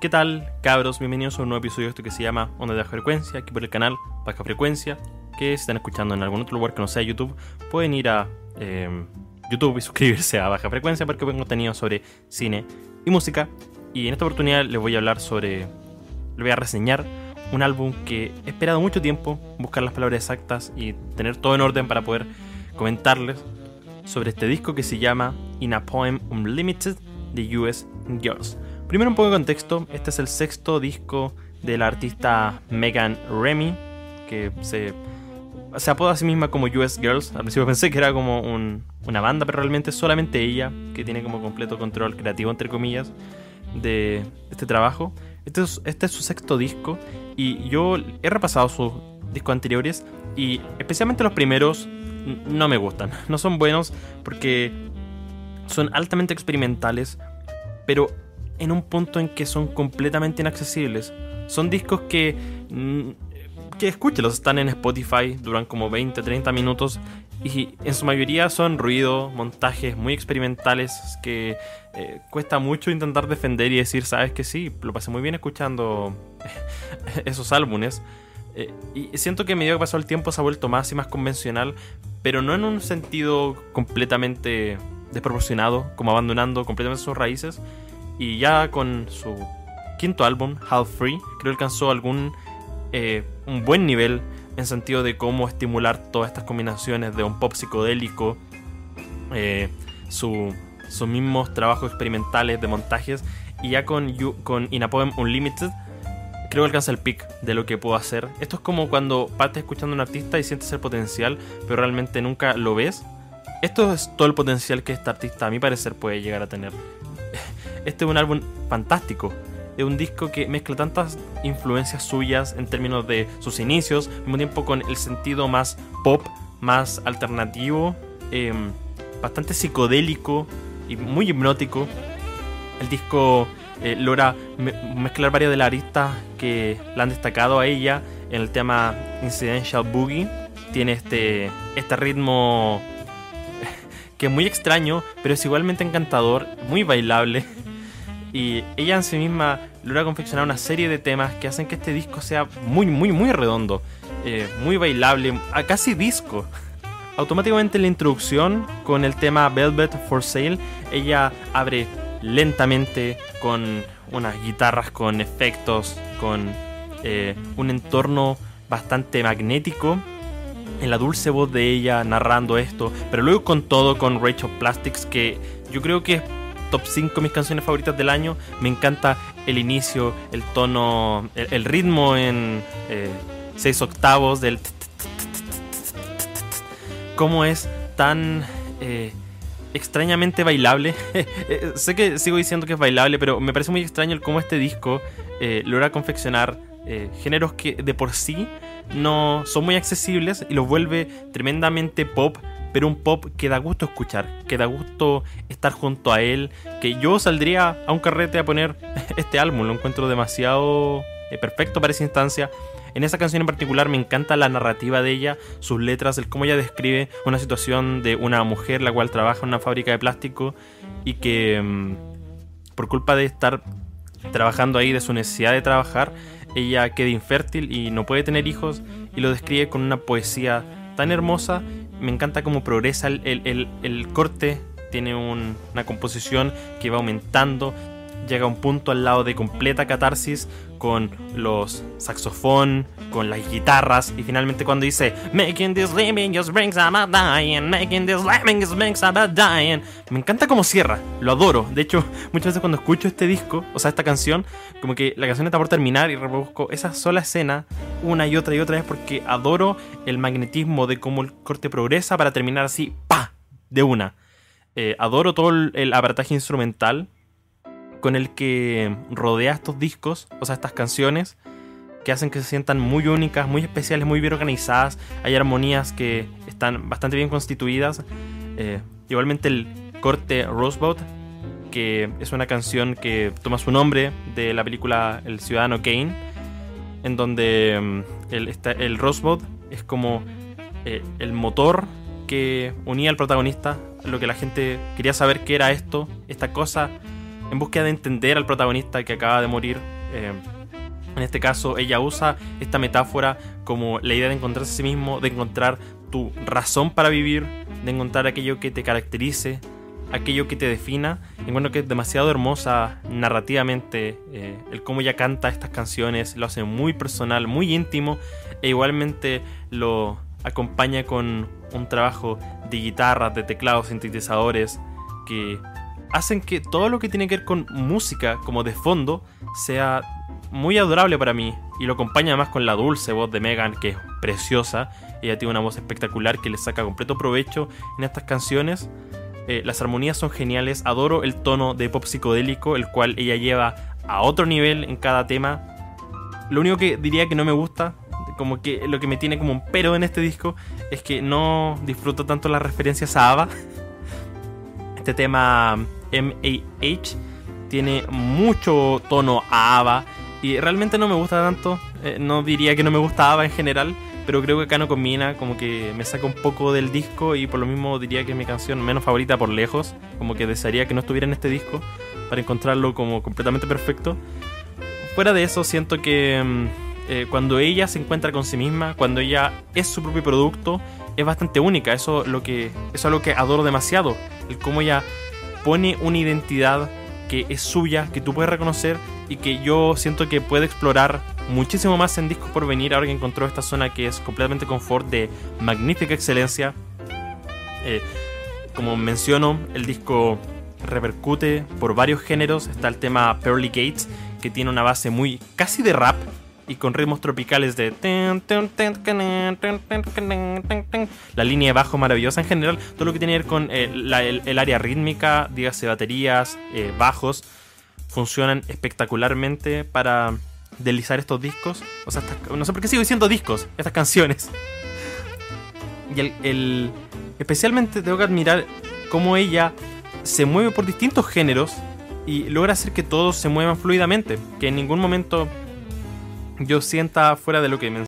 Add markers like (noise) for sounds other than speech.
¿Qué tal, cabros? Bienvenidos a un nuevo episodio de esto que se llama Onda de Baja Frecuencia, aquí por el canal Baja Frecuencia, que si están escuchando en algún otro lugar que no sea YouTube, pueden ir a eh, YouTube y (laughs) suscribirse a Baja Frecuencia porque tengo contenido sobre cine y música. Y en esta oportunidad les voy a hablar sobre, les voy a reseñar un álbum que he esperado mucho tiempo, buscar las palabras exactas y tener todo en orden para poder comentarles sobre este disco que se llama In a Poem Unlimited de US Girls. Primero un poco de contexto, este es el sexto disco de la artista Megan Remy, que se, se apoda a sí misma como US Girls. Al principio pensé que era como una banda, pero realmente es solamente ella que tiene como completo control creativo, entre comillas, de este trabajo. Este es, este es su sexto disco y yo he repasado sus discos anteriores y especialmente los primeros no me gustan. (laughs) No son buenos porque son altamente experimentales, pero en un punto en que son completamente inaccesibles. Son discos que, mm, que escúchelos, están en Spotify, duran como 20, 30 minutos y en su mayoría son ruido, montajes muy experimentales que eh, cuesta mucho intentar defender y decir, sabes que sí, lo pasé muy bien escuchando (laughs) esos álbumes. Eh, y siento que a medida que pasó el tiempo se ha vuelto más y más convencional, pero no en un sentido completamente desproporcionado, como abandonando completamente sus raíces, y ya con su quinto álbum, Half Free, creo que alcanzó algún eh, un buen nivel en sentido de cómo estimular todas estas combinaciones de un pop psicodélico, eh, su, sus mismos trabajos experimentales de montajes, y ya con, con In a Poem Unlimited, creo que alcanza el pic de lo que puedo hacer. Esto es como cuando partes escuchando a un artista y sientes el potencial, pero realmente nunca lo ves. Esto es todo el potencial que este artista, a mi parecer, puede llegar a tener. Este es un álbum fantástico. Es un disco que mezcla tantas influencias suyas en términos de sus inicios, al mismo tiempo con el sentido más pop, más alternativo, em, bastante psicodélico y muy hipnótico. El disco eh, logra mezclar varias de las aristas que la han destacado a ella en el tema Incidental Boogie. Tiene este, este ritmo (laughs) que es muy extraño, pero es igualmente encantador, muy bailable. Y ella en sí misma logra confeccionar una serie de temas que hacen que este disco sea muy, muy, muy redondo, eh, muy bailable, casi disco. (laughs) Automáticamente en la introducción con el tema Velvet for Sale, ella abre lentamente con unas guitarras con efectos, con eh, un entorno bastante magnético en la dulce voz de ella narrando esto, pero luego con todo con Rachel Plastics que yo creo que es top 5 mis canciones favoritas del año. Me encanta el inicio, el tono, el, ritmo en 6 eh, octavos del... Cómo es tan... Eh, extrañamente bailable. sé que sigo diciendo que es bailable, pero me parece muy extraño cómo este disco eh, logra confeccionar géneros que de por sí no son muy accesibles y los vuelve tremendamente pop pero un pop que da gusto escuchar, que da gusto estar junto a él, que yo saldría a un carrete a poner (laughs) este álbum, lo encuentro demasiado eh, perfecto para esa instancia. En esa canción en particular me encanta la narrativa de ella, sus letras, el cómo ella describe una situación de una mujer la cual trabaja en una fábrica de plástico y que mm, por culpa de estar trabajando ahí, de su necesidad de trabajar, ella queda infértil y no puede tener hijos y lo describe con una poesía tan hermosa me encanta cómo progresa el, corte, tiene una composición que va aumentando, llega a un punto al lado de completa catarsis con los saxofón, con las guitarras y finalmente cuando dice Making this living just brings about dying, making this living just brings about dying. Me encanta cómo cierra, lo adoro. De hecho, (laughs) muchas veces cuando escucho este disco, o sea, esta canción, como que la canción está por terminar y reproduzco esa sola escena una y otra y otra vez porque adoro el magnetismo de cómo el corte progresa para terminar así, pa, de una. Eh, adoro todo el, el instrumental con el que rodea estos discos, o sea, estas canciones, que hacen que se sientan muy únicas, muy especiales, muy bien organizadas. Hay armonías que están bastante bien constituidas. Eh, igualmente el corte Rosebud, que es una canción que toma su nombre de la película El Ciudadano Kane, en donde mm, el, el Rosebud es como eh, el motor que unía al protagonista, lo que la gente quería saber qué era esto, esta cosa en búsqueda de entender al protagonista que acaba de morir. Eh, en este caso, ella usa esta metáfora como la idea de encontrarse a sí mismo, de encontrar tu razón para vivir, de encontrar aquello que te caracterice, aquello que te defina. Encuentro que es demasiado hermosa narrativamente eh, el cómo ella canta estas canciones, lo hace muy personal, muy íntimo e igualmente lo acompaña con un trabajo de guitarras, de teclados, sintetizadores que hacen que todo lo que tiene que ver con música como de fondo sea muy adorable para mí y lo acompaña además con la dulce voz de Megan que es preciosa. Ella tiene una voz espectacular que le saca completo provecho en estas canciones. Eh, las armonías son geniales, adoro el tono de pop psicodélico, el cual ella lleva a otro nivel en cada tema. Lo único que diría que no me gusta, como que lo que me tiene como un pero en este disco, es que no disfruto tanto las referencias a ABBA. (laughs) Este tema MAH tiene mucho tono a ABBA y realmente no me gusta tanto. Eh, no diría que no me gusta ABBA en general, pero creo que acá no combina, como que me saca un poco del disco y por lo mismo diría que es mi canción menos favorita por lejos, como que desearía que no estuviera en este disco para encontrarlo como completamente perfecto. Fuera de eso, siento que mm, eh, cuando ella se encuentra con sí misma, cuando ella es su propio producto, es bastante única. Eso, lo que, eso es algo que adoro demasiado. El cómo ella pone una identidad que es suya, que tú puedes reconocer y que yo siento que puede explorar muchísimo más en discos por venir ahora que encontró esta zona que es completamente confort de magnífica excelencia. Eh, como menciono, el disco repercute por varios géneros. Está el tema Pearly Gates, que tiene una base muy casi de rap y con ritmos tropicales de la línea de bajo maravillosa en general todo lo que tiene que ver con eh, el, área rítmica dígase baterías eh, bajos funcionan espectacularmente para deslizar estos discos. O sea, no sé por qué sigo diciendo discos, estas canciones. Y el, especialmente tengo que admirar cómo ella se mueve por distintos géneros y logra hacer que todos se muevan fluidamente. Que en ningún momento yo sienta fuera de lo que